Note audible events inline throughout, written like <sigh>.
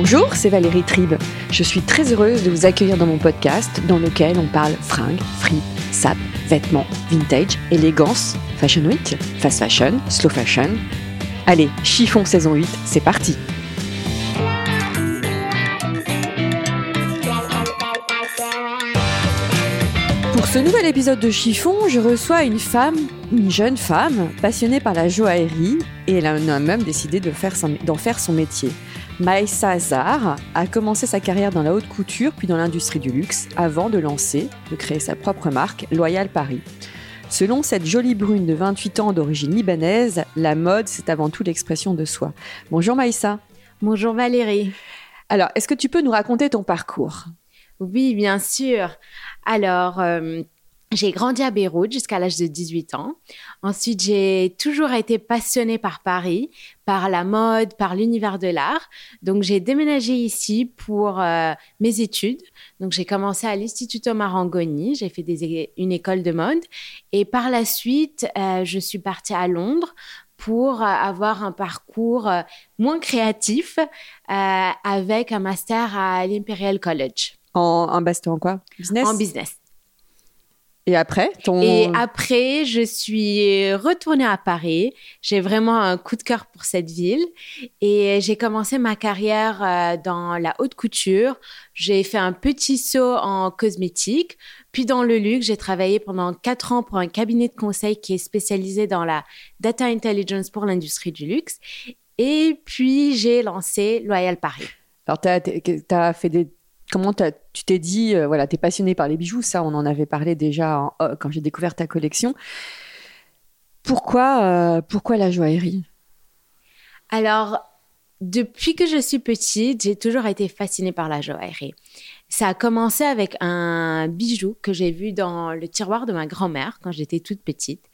Bonjour, c'est Valérie Tribe. Je suis très heureuse de vous accueillir dans mon podcast dans lequel on parle fringues, frites, sap, vêtements, vintage, élégance, fashion week, fast fashion, slow fashion. Allez, chiffon saison 8, c'est parti Pour ce nouvel épisode de Chiffon, je reçois une femme, une jeune femme, passionnée par la joaillerie, et elle a même décidé d'en faire son métier. Maïssa Azar a commencé sa carrière dans la haute couture puis dans l'industrie du luxe avant de lancer, de créer sa propre marque, Loyal Paris. Selon cette jolie brune de 28 ans d'origine libanaise, la mode, c'est avant tout l'expression de soi. Bonjour Maïssa. Bonjour Valérie. Alors, est-ce que tu peux nous raconter ton parcours? Oui, bien sûr. Alors, euh, j'ai grandi à Beyrouth jusqu'à l'âge de 18 ans. Ensuite, j'ai toujours été passionnée par Paris, par la mode, par l'univers de l'art. Donc, j'ai déménagé ici pour euh, mes études. Donc, j'ai commencé à l'Istituto Marangoni. J'ai fait des, une école de mode. Et par la suite, euh, je suis partie à Londres pour euh, avoir un parcours moins créatif euh, avec un master à l'Imperial College en, en en quoi? Business? En business. Et après ton... Et après, je suis retournée à Paris. J'ai vraiment un coup de cœur pour cette ville. Et j'ai commencé ma carrière euh, dans la haute couture. J'ai fait un petit saut en cosmétique. Puis dans le luxe, j'ai travaillé pendant quatre ans pour un cabinet de conseil qui est spécialisé dans la data intelligence pour l'industrie du luxe. Et puis, j'ai lancé Loyal Paris. Alors, tu as, fait des. Comment tu t'es dit, euh, voilà, tu es par les bijoux, ça, on en avait parlé déjà euh, quand j'ai découvert ta collection. Pourquoi, euh, pourquoi la joaillerie? Alors, depuis que je suis petite, j'ai toujours été fascinée par la joaillerie. Ça a commencé avec un bijou que j'ai vu dans le tiroir de ma grand-mère quand j'étais toute petite.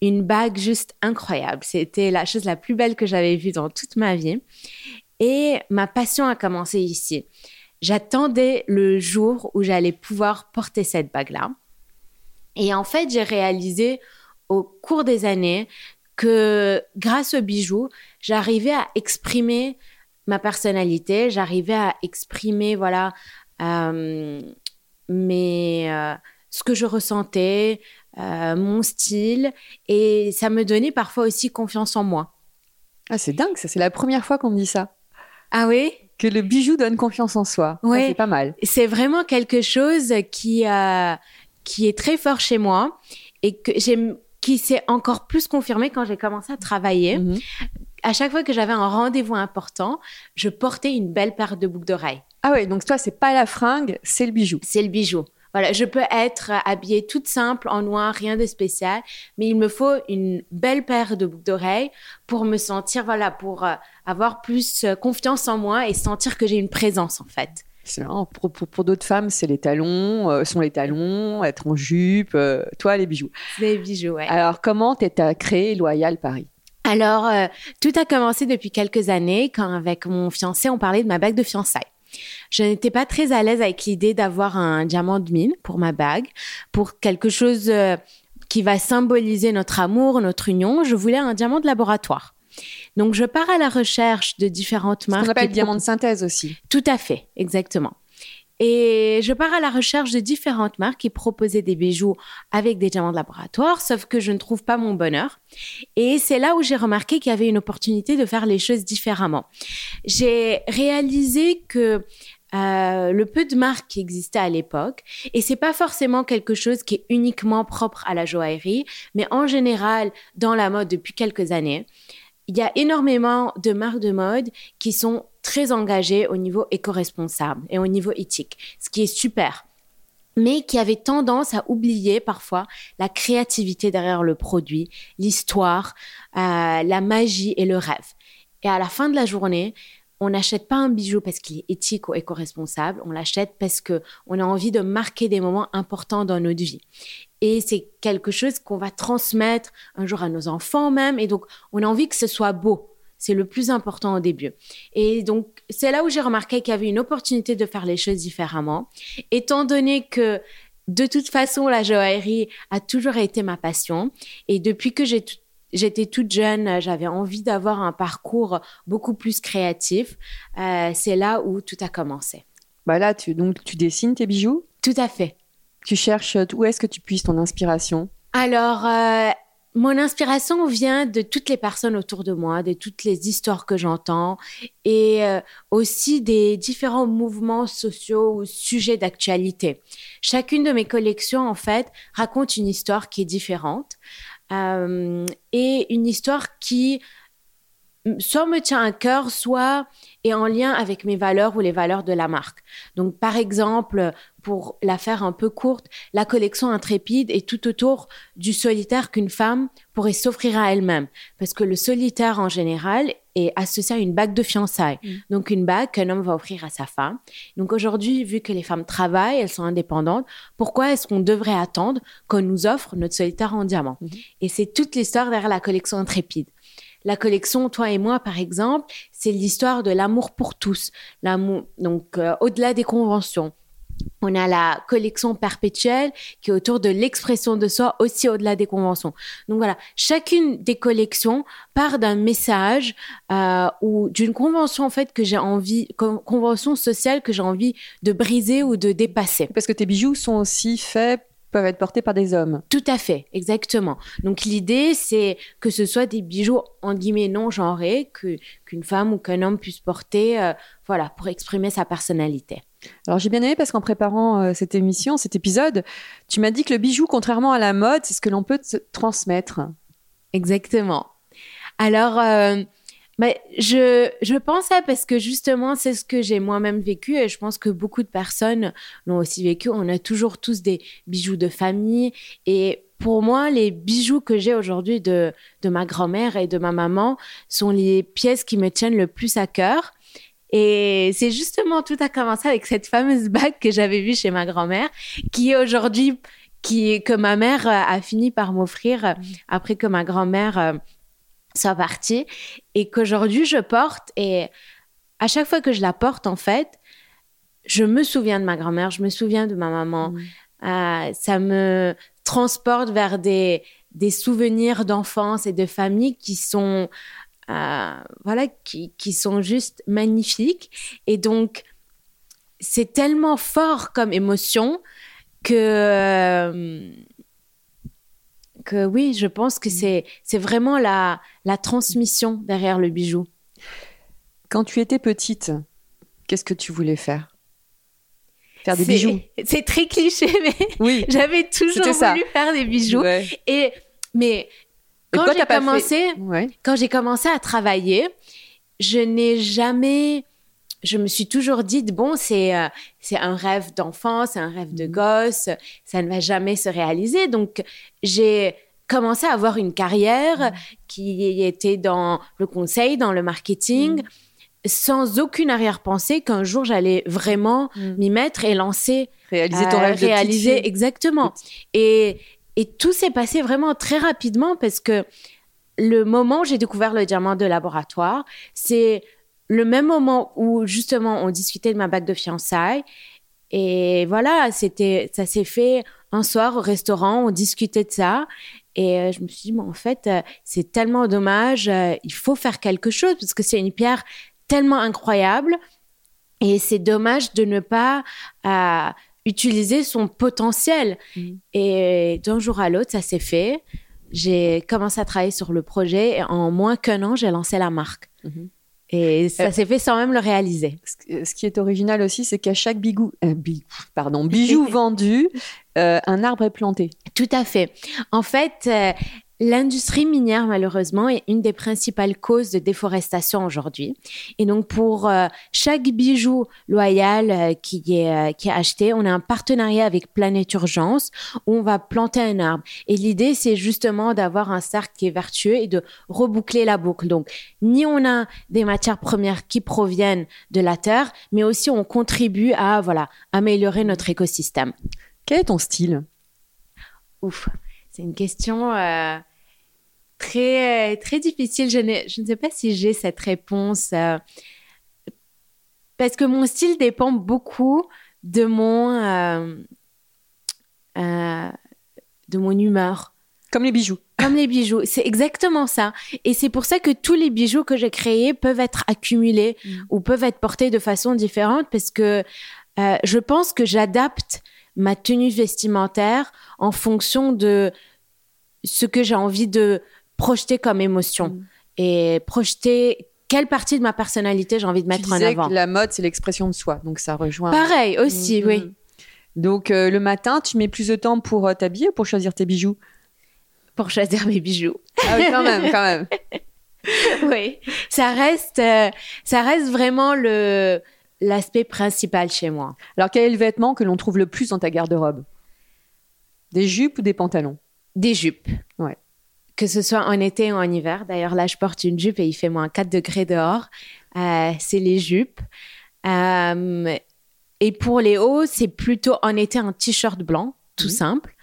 Une bague juste incroyable. C'était la chose la plus belle que j'avais vue dans toute ma vie. Et ma passion a commencé ici. J'attendais le jour où j'allais pouvoir porter cette bague-là. Et en fait, j'ai réalisé au cours des années que grâce au bijou, j'arrivais à exprimer ma personnalité, j'arrivais à exprimer voilà euh, mes, euh, ce que je ressentais, euh, mon style, et ça me donnait parfois aussi confiance en moi. Ah, c'est dingue, ça, c'est la première fois qu'on me dit ça. Ah oui? Que le bijou donne confiance en soi. Ouais. c'est pas mal. C'est vraiment quelque chose qui, euh, qui est très fort chez moi et que j'aime qui s'est encore plus confirmé quand j'ai commencé à travailler. Mhm. À chaque fois que j'avais un rendez-vous important, je portais une belle paire de boucles d'oreilles. Ah ouais, donc toi, c'est pas la fringue, c'est le bijou. C'est le bijou. Voilà, je peux être habillée toute simple, en noir, rien de spécial, mais il me faut une belle paire de boucles d'oreilles pour me sentir, voilà, pour euh, avoir plus euh, confiance en moi et sentir que j'ai une présence, en fait. C'est marrant. Pour, pour, pour d'autres femmes, c'est les talons, euh, sont les talons, être en jupe. euh, toi, les bijoux. Les bijoux, ouais. Alors, comment t'as créé Loyal Paris? Alors, euh, tout a commencé depuis quelques années quand, avec mon fiancé, on parlait de ma bague de fiançailles. Je n'étais pas très à l'aise avec l'idée d'avoir un diamant de mine pour ma bague, pour quelque chose euh, qui va symboliser notre amour, notre union. Je voulais un diamant de laboratoire. Donc, je pars à la recherche de différentes Ce marques. qu'on appelle diamant de synthèse aussi. tout à fait, exactement. Et je pars à la recherche de différentes marques qui proposaient des bijoux avec des diamants de laboratoire, sauf que je ne trouve pas mon bonheur. Et c'est là où j'ai remarqué qu'il y avait une opportunité de faire les choses différemment. J'ai réalisé que euh, le peu de marques qui existaient à l'époque, et c'est pas forcément quelque chose qui est uniquement propre à la joaillerie, mais en général dans la mode depuis quelques années, il y a énormément de marques de mode qui sont très engagées au niveau éco-responsable et au niveau éthique, ce qui est super. mais qui avait tendance à oublier parfois la créativité derrière le produit, l'histoire, euh, la magie et le rêve. Et à la fin de la journée, on n'achète pas un bijou parce qu'il est éthique ou éco-responsable, on l'achète parce que on a envie de marquer des moments importants dans notre vie. Et c'est quelque chose qu'on va transmettre un jour à nos enfants même. Et donc, on a envie que ce soit beau. C'est le plus important au début. Et donc, c'est là où j'ai remarqué qu'il y avait une opportunité de faire les choses différemment. Étant donné que de toute façon, la joaillerie a toujours été ma passion. Et depuis que j'ai j'étais toute jeune, j'avais envie d'avoir un parcours beaucoup plus créatif. Euh, c'est là où tout a commencé. Bah là, tu, donc, tu dessines tes bijoux? Tout à fait. Tu cherches où est-ce que tu puisses ton inspiration? Alors, euh, mon inspiration vient de toutes les personnes autour de moi, de toutes les histoires que j'entends et euh, aussi des différents mouvements sociaux ou sujets d'actualité. Chacune de mes collections, en fait, raconte une histoire qui est différente. Euh, et une histoire qui soit me tient à cœur, soit est en lien avec mes valeurs ou les valeurs de la marque. Donc, par exemple, pour la faire un peu courte, la collection intrépide est tout autour du solitaire qu'une femme pourrait s'offrir à elle-même. Parce que le solitaire, en général, est associé à une bague de fiançailles. Mm. Donc, une bague qu'un homme va offrir à sa femme. Donc, aujourd'hui, vu que les femmes travaillent, elles sont indépendantes, pourquoi est-ce qu'on devrait attendre qu'on nous offre notre solitaire en diamant? Mm-hmm. Et c'est toute l'histoire derrière la collection intrépide. La collection Toi et moi, par exemple, c'est l'histoire de l'amour pour tous. L'amour, donc, euh, au-delà des conventions. On a la collection perpétuelle qui est autour de l'expression de soi aussi au-delà des conventions. Donc voilà, chacune des collections part d'un message euh, ou d'une convention en fait que j'ai envie, convention sociale que j'ai envie de briser ou de dépasser. Parce que tes bijoux sont aussi faits peuvent être portés par des hommes. Tout à fait, exactement. Donc l'idée, c'est que ce soit des bijoux en guillemets non genrés, qu'une femme ou qu'un homme puisse porter, euh, voilà, pour exprimer sa personnalité. Alors j'ai bien aimé parce qu'en préparant euh, cette émission, cet épisode, tu m'as dit que le bijou, contrairement à la mode, c'est ce que l'on peut transmettre. Exactement. Alors euh, mais je, je pense ça parce que justement, c'est ce que j'ai moi-même vécu et je pense que beaucoup de personnes l'ont aussi vécu. On a toujours tous des bijoux de famille et pour moi, les bijoux que j'ai aujourd'hui de, de ma grand-mère et de ma maman sont les pièces qui me tiennent le plus à cœur. Et c'est justement tout a commencé avec cette fameuse bague que j'avais vue chez ma grand-mère, qui est aujourd'hui, qui que ma mère a fini par m'offrir après que ma grand-mère euh, soit partie et qu'aujourd'hui je porte et à chaque fois que je la porte en fait je me souviens de ma grand-mère je me souviens de ma maman mmh. euh, ça me transporte vers des des souvenirs d'enfance et de famille qui sont euh, voilà qui, qui sont juste magnifiques et donc c'est tellement fort comme émotion que euh, que oui, je pense que c'est vraiment la, la transmission derrière le bijou. Quand tu étais petite, qu'est-ce que tu voulais faire? Faire des bijoux. C'est très cliché, mais oui, <laughs> j'avais toujours voulu faire des bijoux. Et mais quand j'ai commencé, quand j'ai commencé à travailler, je n'ai jamais je me suis toujours dit bon c'est euh, c'est un rêve d'enfant, c'est un rêve de mhm. gosse, ça ne va jamais se réaliser. Donc j'ai commencé à avoir une carrière mhm. qui était dans le conseil, dans le marketing. Mhm. sans aucune arrière-pensée qu'un jour j'allais vraiment m'y mettre et lancer réaliser ton euh, rêve réaliser exactement et et tout s'est passé vraiment très rapidement parce que le moment où j'ai découvert le diamant de laboratoire, c'est le même moment où justement on discutait de ma bague de fiançailles. Et voilà, c'était, ça s'est fait un soir au restaurant, on discutait de ça. Et euh, je me suis dit, mais en fait, euh, c'est tellement dommage, euh, il faut faire quelque chose parce que c'est une pierre tellement incroyable. Et c'est dommage de ne pas utiliser son potentiel. Mm. Et d'un jour à l'autre, ça s'est fait. J'ai commencé à travailler sur le projet et en moins qu'un an, j'ai lancé la marque. Mm-hmm. Et ça euh, s'est fait sans même le réaliser. Ce qui est original aussi, c'est qu'à chaque bigou, euh, pardon, bijou <laughs> vendu, euh, un arbre est planté. Tout à fait. En fait, L'industrie minière, malheureusement, est une des principales causes de déforestation aujourd'hui. Et donc, pour euh, chaque bijou loyal euh, qui, est, euh, qui est acheté, on a un partenariat avec Planète Urgence où on va planter un arbre. Et l'idée, c'est justement d'avoir un cercle qui est vertueux et de reboucler la boucle. Donc, ni on a des matières premières qui proviennent de la terre, mais aussi on contribue à, voilà, améliorer notre écosystème. Quel est ton style? Ouf, c'est une question très, très difficile. Je, je ne sais pas si j'ai cette réponse. Euh, parce que mon style dépend beaucoup de mon, euh, euh, de mon humeur. Comme les bijoux. Comme les bijoux. C'est exactement ça. Et c'est pour ça que tous les bijoux que j'ai créés peuvent être accumulés mm. ou peuvent être portés de façon différente parce que je pense que j'adapte ma tenue vestimentaire en fonction de ce que j'ai envie de projeter comme émotion mm. et projeter quelle partie de ma personnalité j'ai envie de mettre en avant. Que la mode, c'est l'expression de soi, donc ça rejoint. Pareil aussi, mm, oui. Mm. Donc euh, le matin, tu mets plus de temps pour euh, t'habiller ou pour choisir tes bijoux? Pour choisir mes bijoux. Ah oui, quand même, quand même. <laughs> oui, ça reste, euh, ça reste vraiment le l'aspect principal chez moi. Alors quel est le vêtement que l'on trouve le plus dans ta garde-robe? Des jupes ou des pantalons? Des jupes. Ouais que ce soit en été ou en hiver. D'ailleurs, là, je porte une jupe et il fait moins 4 degrés dehors. Euh, c'est les jupes. Euh, et pour les hauts, c'est plutôt en été un t-shirt blanc, tout mhm. simple.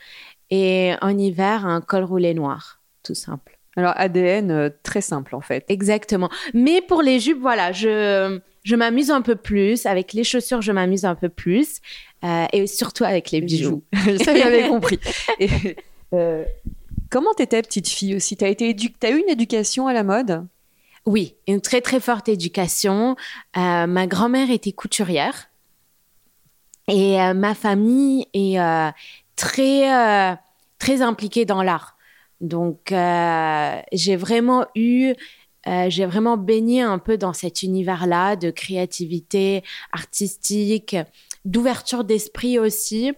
Et en hiver, un col roulé noir, tout simple. Alors, ADN euh, très simple, en fait. Exactement. Mais pour les jupes, voilà, je, je m'amuse un peu plus. Avec les chaussures, je m'amuse un peu plus. et surtout avec les bijoux. Ça, <laughs> j'avais compris. <laughs> Et, Comment t'étais petite fille aussi? T'as eu une éducation à la mode? Oui, une très très forte éducation. Euh, ma grand-mère était couturière et euh, ma famille est euh, très très impliquée dans l'art. Donc j'ai vraiment eu j'ai vraiment baigné un peu dans cet univers-là de créativité artistique, d'ouverture d'esprit aussi.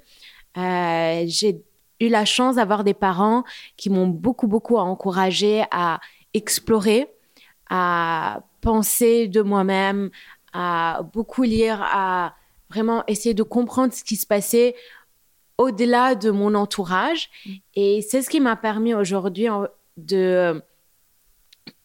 j'ai eu la chance d'avoir des parents qui m'ont beaucoup, beaucoup encouragé à explorer, à penser de moi-même, à beaucoup lire, à vraiment essayer de comprendre ce qui se passait au-delà de mon entourage. Et c'est ce qui m'a permis aujourd'hui de,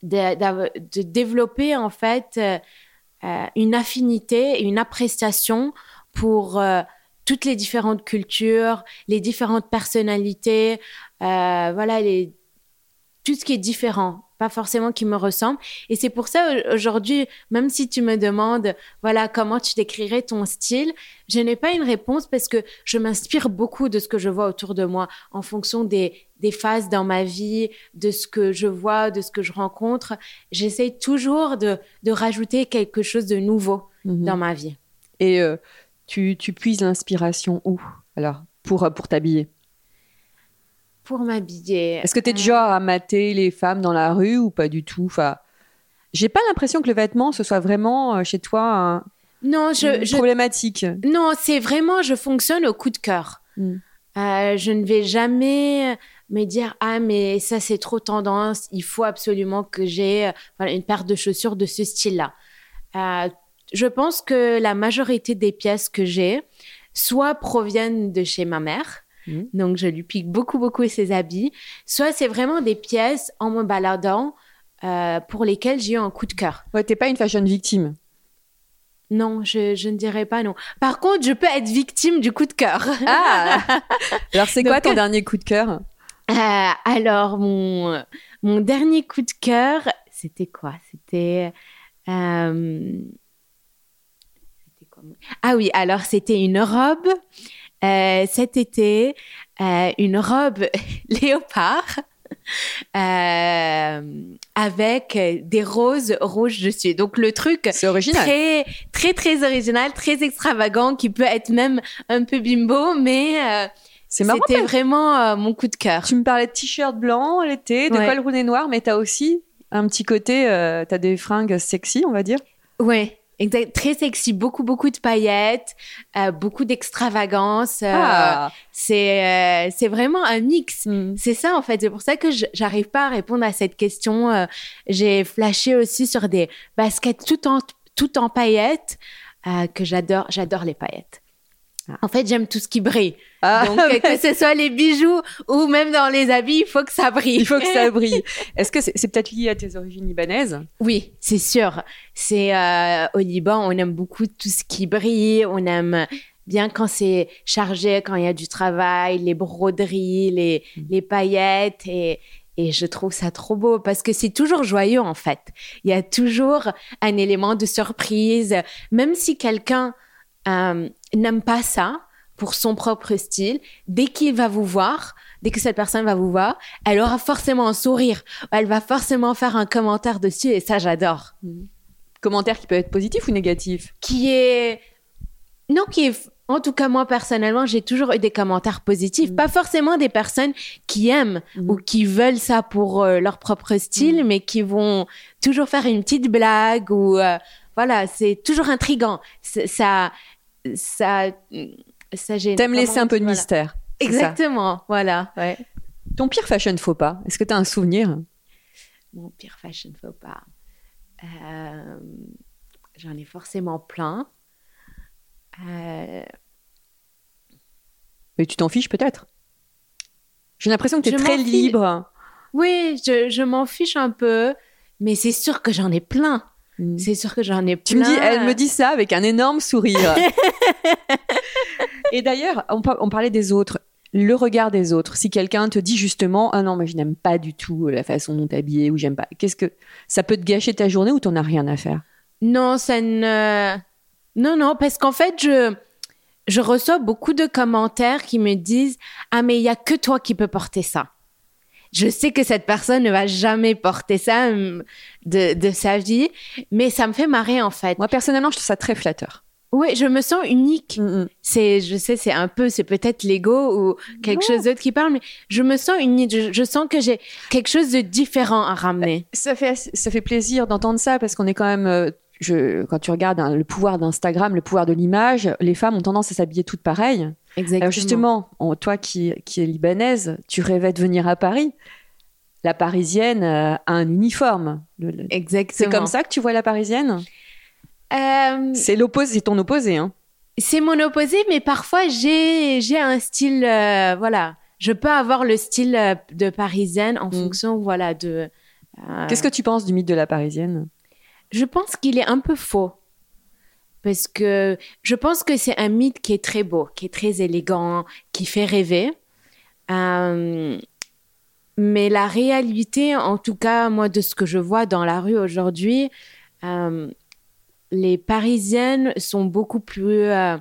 de, développer en fait euh, une affinité et une appréciation pour euh, toutes les différentes cultures, les différentes personnalités, euh, voilà, les, tout ce qui est différent, pas forcément qui me ressemble. Et c'est pour ça aujourd'hui, même si tu me demandes, voilà, comment tu décrirais ton style, je n'ai pas une réponse parce que je m'inspire beaucoup de ce que je vois autour de moi en fonction des, des phases dans ma vie, de ce que je vois, de ce que je rencontre. J'essaie toujours de, de rajouter quelque chose de nouveau mhm. dans ma vie. Et euh, tu, puises l'inspiration où alors pour, euh, pour t'habiller? Pour m'habiller. Est-ce que tu es du genre à mater les femmes dans la rue ou pas du tout? Enfin, J'ai pas l'impression que le vêtement ce soit vraiment euh, chez toi non, je, problématique. Non, c'est vraiment je fonctionne au coup de cœur. Hmm. Euh, je ne vais jamais me dire ah mais ça c'est trop tendance, il faut absolument que j'ai une paire de chaussures de ce style-là je pense que la majorité des pièces que j'ai, soit proviennent de chez ma mère, mmh. donc je lui pique beaucoup, beaucoup ses habits, soit c'est vraiment des pièces en me baladant euh, pour lesquelles j'ai eu un coup de cœur. Ouais, t'es pas une fashion victime. Non, je, ne dirais pas non. Par contre, je peux être victime du coup de cœur. Ah <laughs> Alors, c'est quoi ton dernier coup de cœur? euh, Alors, mon, mon dernier coup de cœur, c'était quoi? C'était... Euh, ah oui, alors c'était une robe euh, cet été, euh, une robe <laughs> léopard. Euh, avec des roses rouges dessus. Donc le truc c'est original. très très très original, très extravagant qui peut être même un peu bimbo mais C'était vraiment mon coup de cœur. Tu me parlais de t-shirt blanc l'été, de col roulé noir mais tu as aussi un petit côté tu as des fringues sexy, on va dire. Ouais. Exact, très sexy, beaucoup beaucoup de paillettes, euh, beaucoup d'extravagance. euh, Ah, c'est euh, c'est vraiment un mix. hmm. C'est ça en fait. C'est pour ça que j'arrive pas à répondre à cette question. Euh, J'ai flashé aussi sur des baskets tout en tout en paillettes euh, que j'adore. J'adore les paillettes. Ah. En fait, j'aime tout ce qui brille. Ah, Donc <laughs> que ce soit les bijoux ou même dans les habits, il faut que ça brille. il faut que ça <laughs> brille. Est-ce que c'est peut-être lié à tes origines libanaises? Oui, c'est sûr. C'est euh, au Liban, on aime beaucoup tout ce qui brille. On aime bien quand c'est chargé, quand il y a du travail, les broderies, les, les paillettes et et je trouve ça trop beau parce que c'est toujours joyeux en fait. Il y a toujours un élément de surprise, même si quelqu'un euh, n'aime pas ça pour son propre style, dès qu'il va vous voir, dès que cette personne va vous voir, elle aura forcément un sourire, elle va forcément faire un commentaire dessus et ça j'adore. Commentaire qui peut être positif ou négatif? Qui est non qui est en tout cas moi personnellement j'ai toujours eu des commentaires positifs, Mm. pas forcément des personnes qui aiment Mm. ou qui veulent ça pour euh, leur propre style, mais qui vont toujours faire une petite blague ou euh, voilà c'est toujours intrigant. Ça ça ça gêne. T'aimes laisser un peu de voilà. mystère. ça Exactement, voilà. Ouais. Ton pire fashion faux pas Est-ce que tu as un souvenir? Mon pire fashion faux pas. Euh, J'en ai forcément plein. Euh, Mais tu t'en fiches peut-être? J'ai l'impression que tu es Je très libre. oui, je, je m'en fiche un peu, mais c'est sûr que j'en ai plein. Mm. C'est sûr que j'en ai Tu plein. me dis, elle me dit ça avec un énorme sourire. <laughs> Et d'ailleurs, on parlait des autres. Le regard des autres. Si quelqu'un te dit justement, ah non, mais je n'aime pas du tout la façon dont t'es habillée ou j'aime pas. Qu'est-ce que ça peut te gâcher ta journée ou t'en as rien à faire? Non, ça ne. Non, non, parce qu'en fait, je, je reçois beaucoup de commentaires qui me disent Ah, mais il y a que toi qui peux porter ça. Je sais que cette personne ne va jamais porter ça hum, de, de sa vie, mais ça me fait marrer en fait. Moi personnellement, je trouve ça très flatteur. Oui, je me sens unique. Mm, C'est, je sais, c'est un peu, c'est peut-être l'ego ou quelque Non. chose d'autre qui parle, mais je me sens unique. Je, je sens que j'ai quelque chose de différent à ramener. Ça fait ça fait plaisir d'entendre ça parce qu'on est quand même. euh, je, quand tu regardes hein, le pouvoir d'Instagram, le pouvoir de l'image, les femmes ont tendance à s'habiller toutes pareilles. Exactement. Alors justement, toi qui, qui es libanaise, tu rêvais de venir à Paris. La parisienne euh, a un uniforme. Exactement. C'est comme ça que tu vois la parisienne? Euh, C'est l'opposé, c'est ton opposé. Hein. c'est mon opposé, mais parfois j'ai j'ai un style, euh, voilà. Je peux avoir le style de parisienne en Mm. fonction, voilà, de. euh, Qu'est-ce que tu penses du mythe de la parisienne? Je pense qu'il est un peu faux. Parce que je pense que c'est un mythe qui est très beau, qui est très élégant, qui fait rêver. Euh, mais la réalité, en tout cas, moi, de ce que je vois dans la rue aujourd'hui, euh, les Parisiennes sont beaucoup plus euh,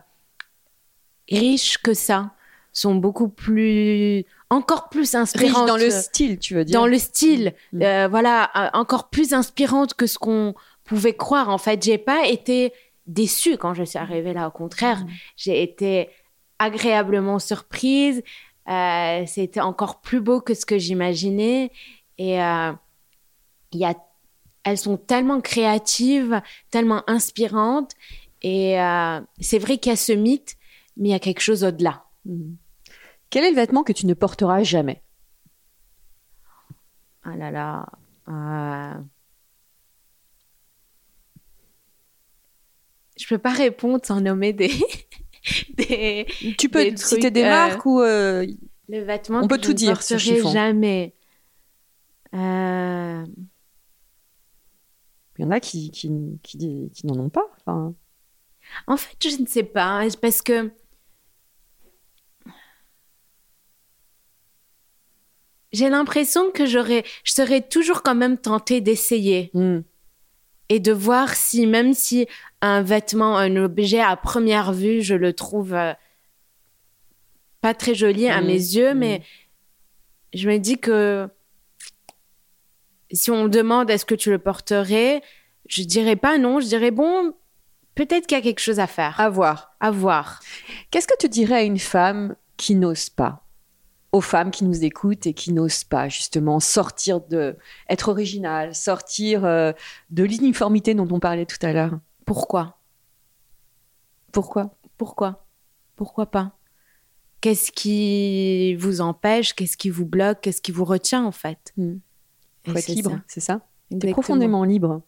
riches que ça, sont beaucoup plus, encore plus inspirantes dans le style, tu veux dire dans le style, Mm. voilà, encore plus inspirante que ce qu'on pouvait croire. En fait, j'ai pas été déçue quand je suis arrivée là. Au contraire, Mm. j'ai été agréablement surprise. Euh, C'était encore plus beau que ce que j'imaginais. Et euh, il y a, elles sont tellement créatives, tellement inspirantes. Et euh, c'est vrai qu'il y a ce mythe, mais il y a quelque chose au-delà. Mhm. Quel est le vêtement que tu ne porteras jamais? Ah là là. Je peux pas répondre sans nommer des. <laughs> des... Tu peux Des citer trucs, des euh, marques ou euh, Le vêtement On peut je tout ne dire sur porterai chiffon. jamais. Euh, il y en a qui, qui, qui, n'en ont pas. Enfin, En fait, je ne sais pas, hein, parce que j'ai l'impression que j'aurais, je serais toujours quand même tentée d'essayer hmm. Et de voir si, même si un vêtement, un objet à première vue, je le trouve euh, pas très joli à Mhm. mes yeux, Mhm. mais je me dis que si on me demande est-ce que tu le porterais, je dirais pas non, je dirais bon, peut-être qu'il y a quelque chose à faire, à voir. à voir. Qu'est-ce que tu dirais à une femme qui n'ose pas? Aux femmes qui nous écoutent et qui n'osent pas justement sortir de, être originale, sortir euh, de l'uniformité dont on parlait tout à l'heure. Pourquoi? Pourquoi? Pourquoi? Pourquoi pas? Qu'est-ce qui vous empêche? Qu'est-ce qui vous bloque? Qu'est-ce qui vous retient en fait? Et faut être libre, c'est ça? T'es profondément libre.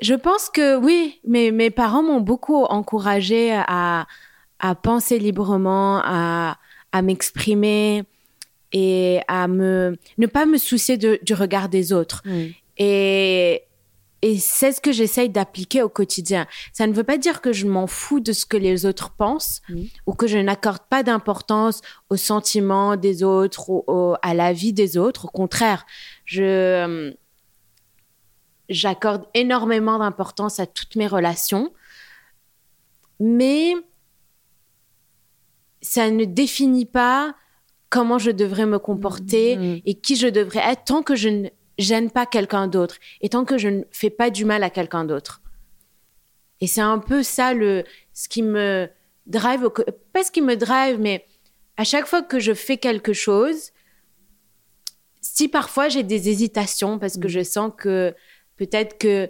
Je pense que oui, mais mes parents m'ont beaucoup encouragé à, à penser librement, à, à m'exprimer et à me ne pas me soucier de- du regard des autres. Et, et c'est ce que j'essaye d'appliquer au quotidien. Ça ne veut pas dire que je m'en fous de ce que les autres pensent Mhm. ou que je n'accorde pas d'importance aux sentiments des autres ou au- à la vie des autres. Au contraire, je j'accorde énormément d'importance à toutes mes relations, mais ça ne définit pas comment je devrais me comporter Mhm. et qui je devrais être tant que je ne gêne pas quelqu'un d'autre et tant que je ne fais pas du mal à quelqu'un d'autre. Et c'est un peu ça le ce qui me drive au pas ce qui me drive mais à chaque fois que je fais quelque chose si parfois j'ai des hésitations parce que Mm. je sens que peut-être que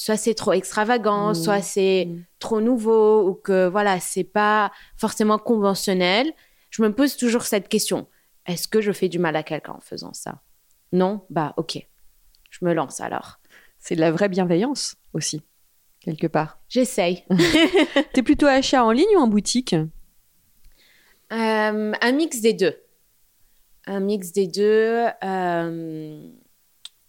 soit c'est trop extravagant, Mm. soit c'est Mm. trop nouveau ou que voilà, c'est pas forcément conventionnel, je me pose toujours cette question. Est-ce que je fais du mal à quelqu'un en faisant ça? Non? Bah OK. Je me lance alors. C'est de la vraie bienveillance aussi, quelque part. J'essaye. <laughs> T'es plutôt achat en ligne ou en boutique? Euh, un mix des deux. Un mix des deux. Euh,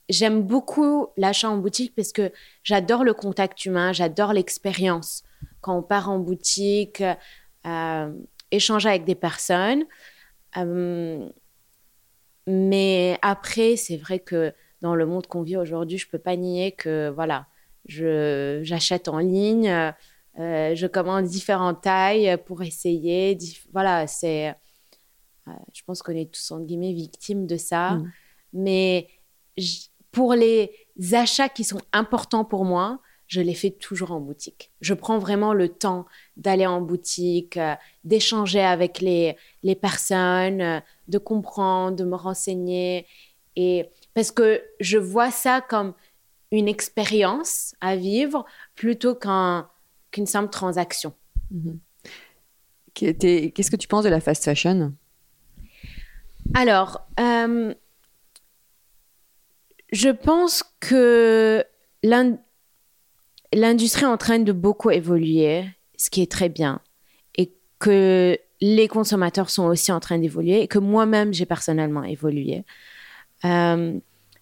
J'aime beaucoup l'achat en boutique parce que j'adore le contact humain, j'adore l'expérience. Quand on part en boutique, euh, échanger avec des personnes. Euh, mais après, c'est vrai que dans le monde qu'on vit aujourd'hui, je peux pas nier que voilà, je j'achète en ligne, euh, je commande différentes tailles pour essayer. voilà, c'est. je pense qu'on est tous entre guillemets victimes de ça, Mm. mais pour les achats qui sont importants pour moi, je les fais toujours en boutique. Je prends vraiment le temps d'aller en boutique, euh, d'échanger avec les, les personnes, euh, de comprendre, de me renseigner. Et parce que je vois ça comme une expérience à vivre plutôt qu'un- qu'une simple transaction. Qu'est- Qu'est-ce que tu penses de la fast fashion? Alors, euh, je pense que l'in- l'industrie est en train de beaucoup évoluer, ce qui est très bien, et que les consommateurs sont aussi en train d'évoluer, et que moi-même, j'ai personnellement évolué. Euh,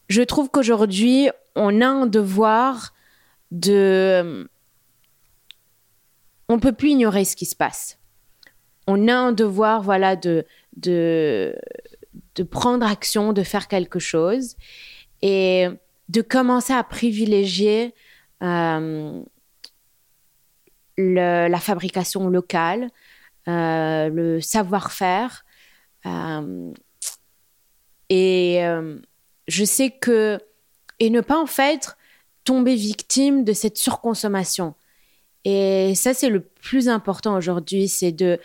je trouve qu'aujourd'hui, on a un devoir de... On peut plus ignorer ce qui se passe. On a un devoir, voilà, de, de prendre action, de faire quelque chose et de commencer à privilégier euh, la fabrication locale, euh, le savoir-faire. euh, et je sais que... Et ne pas en fait tomber victime de cette surconsommation. Et ça, c'est le plus important aujourd'hui, c'est de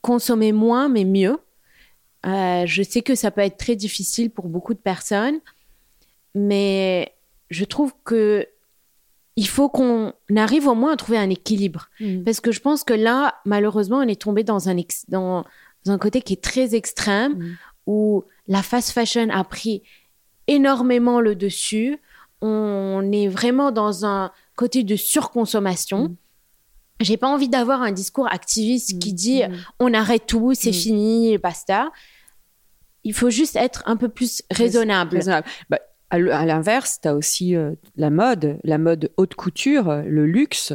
consommer moins mais mieux. Je sais que ça peut être très difficile pour beaucoup de personnes, mais je trouve que il faut qu'on arrive au moins à trouver un équilibre. Parce que je pense que là, malheureusement, on est tombé dans un, ex- dans un côté qui est très extrême, Mm. où la fast fashion a pris énormément le dessus. On est vraiment dans un côté de surconsommation. Mm. J'ai pas envie d'avoir un discours activiste qui Mm. dit Mm. on arrête tout, c'est Mm. fini, basta. Il faut juste être un peu plus raisonnable. Raisonnable. Bah, à l'inverse, tu as aussi euh, la mode, la mode haute couture, euh, le luxe.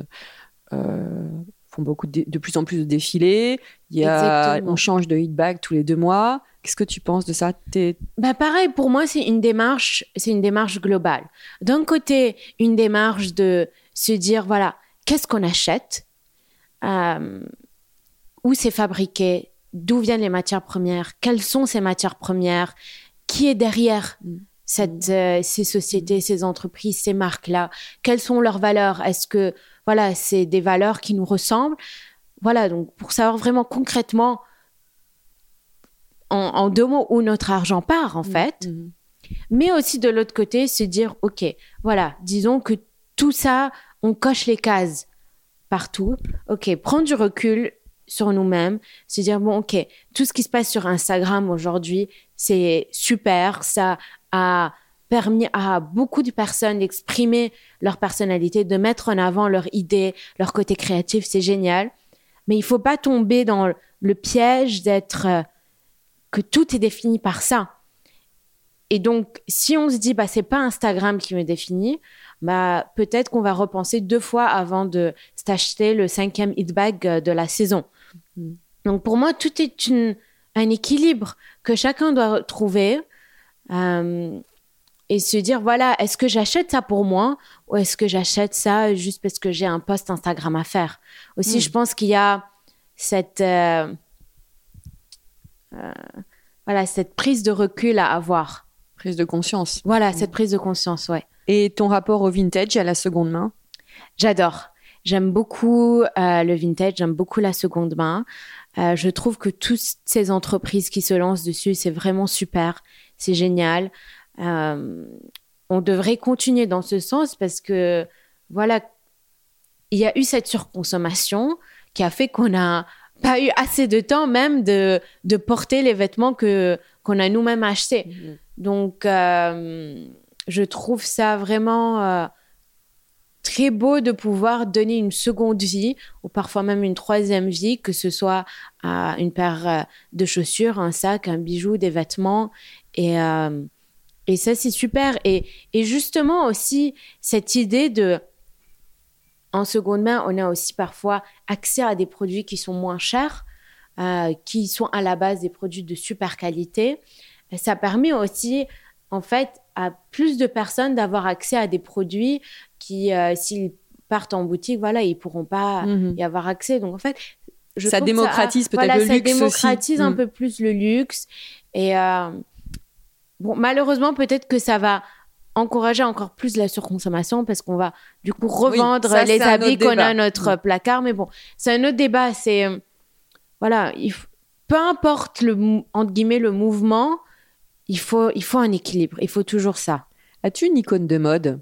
Euh, font beaucoup de, plus en plus de défilés. Il y a, on change de hit bag tous les deux mois. Qu'est-ce que tu penses de ça? Bah pareil, pour moi, c'est une démarche, c'est une démarche globale. D'un côté, une démarche de se dire, voilà, qu'est-ce qu'on achète? Euh, Où c'est fabriqué? D'où viennent les matières premières? Quelles sont ces matières premières? Qui est derrière? Mm. Cette, euh, ces sociétés, ces entreprises, ces marques-là? Quelles sont leurs valeurs? Est-ce que, voilà, c'est des valeurs qui nous ressemblent? Voilà, donc pour savoir vraiment concrètement, en, en deux mots, où notre argent part, en fait Mhm. mais aussi de l'autre côté se dire ok voilà disons que tout ça on coche les cases partout. Ok, prendre du recul sur nous-mêmes, se dire bon, ok, tout ce qui se passe sur Instagram aujourd'hui, c'est super, ça a permis à beaucoup de personnes d'exprimer leur personnalité, de mettre en avant leurs idées, leur côté créatif, c'est génial. Mais il faut pas tomber dans le piège d'être euh, que tout est défini par ça. Et donc, si on se dit, bah, c'est pas Instagram qui me définit, bah, peut-être qu'on va repenser deux fois avant de s'acheter le cinquième hit bag euh, de la saison. Mm. Donc, pour moi, tout est une, un équilibre que chacun doit trouver euh, et se dire, voilà, est-ce que j'achète ça pour moi ou est-ce que j'achète ça juste parce que j'ai un post Instagram à faire? Aussi, mm. je pense qu'il y a cette, euh, voilà, cette prise de recul à avoir. Prise de conscience. Voilà, cette prise de conscience, ouais. Et ton rapport au vintage, à la seconde main? J'adore. J'aime beaucoup euh, le vintage, j'aime beaucoup la seconde main. Euh, je trouve que toutes ces entreprises qui se lancent dessus, c'est vraiment super, c'est génial. Euh, on devrait continuer dans ce sens parce que, voilà, il y a eu cette surconsommation qui a fait qu'on n'a pas eu assez de temps même de, de porter les vêtements que qu'on a nous-mêmes achetés. Mhm. Donc, euh, je trouve ça vraiment euh, très beau de pouvoir donner une seconde vie ou parfois même une troisième vie, que ce soit à une paire de chaussures, un sac, un bijou, des vêtements. Et, et ça, c'est super. Et, et justement aussi, cette idée de... En seconde main, on a aussi parfois accès à des produits qui sont moins chers, qui sont à la base des produits de super qualité ça permet aussi, en fait, à plus de personnes d'avoir accès à des produits qui, euh, s'ils partent en boutique, voilà, ils pourront pas mhm. y avoir accès. Donc, en fait, je ça démocratise peut-être le luxe Ça démocratise un mhm. peu plus le luxe. Et euh, bon, malheureusement, peut-être que ça va encourager encore plus la surconsommation parce qu'on va du coup revendre les habits qu'on a dans notre placard. Mais bon, c'est un autre débat. C'est euh, voilà, peu importe le entre guillemets le mouvement, il faut, il faut un équilibre, il faut toujours ça. As-tu une icône de mode?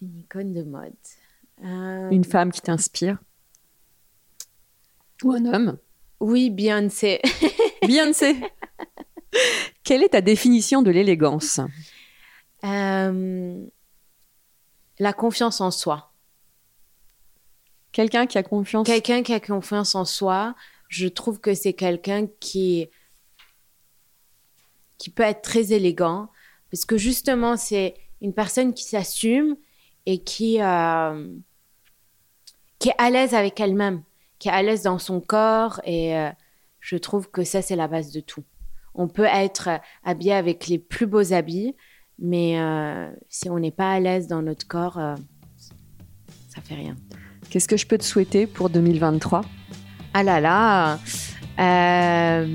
Une icône de mode. Euh, une femme qui t'inspire? Ou un homme Oui, Beyoncé. <laughs> Beyoncé Quelle est ta définition de l'élégance? Euh, La confiance en soi. Quelqu'un qui a confiance? Quelqu'un qui a confiance en soi, je trouve que c'est quelqu'un qui qui peut être très élégant parce que justement c'est une personne qui s'assume et qui euh, qui est à l'aise avec elle-même, qui est à l'aise dans son corps et euh, je trouve que ça c'est la base de tout. On peut être habillé avec les plus beaux habits, mais euh, si on n'est pas à l'aise dans notre corps, ça fait rien. Qu'est-ce que je peux te souhaiter pour 2023 Ah là là euh,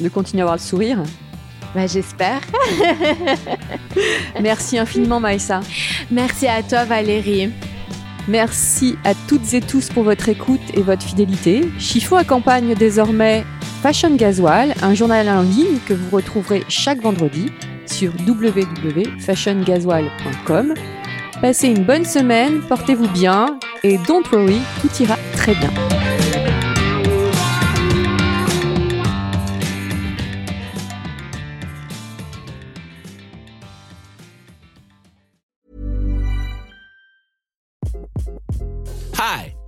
De continuer à avoir le sourire? Bah, J'espère. <laughs> Merci infiniment Maïssa. Merci à toi Valérie. Merci à toutes et tous pour votre écoute et votre fidélité. Chiffon accompagne désormais Fashion Gasoil, un journal en ligne que vous retrouverez chaque vendredi sur www.fashiongasoil.com Passez une bonne semaine, portez-vous bien et don't worry, tout ira très bien.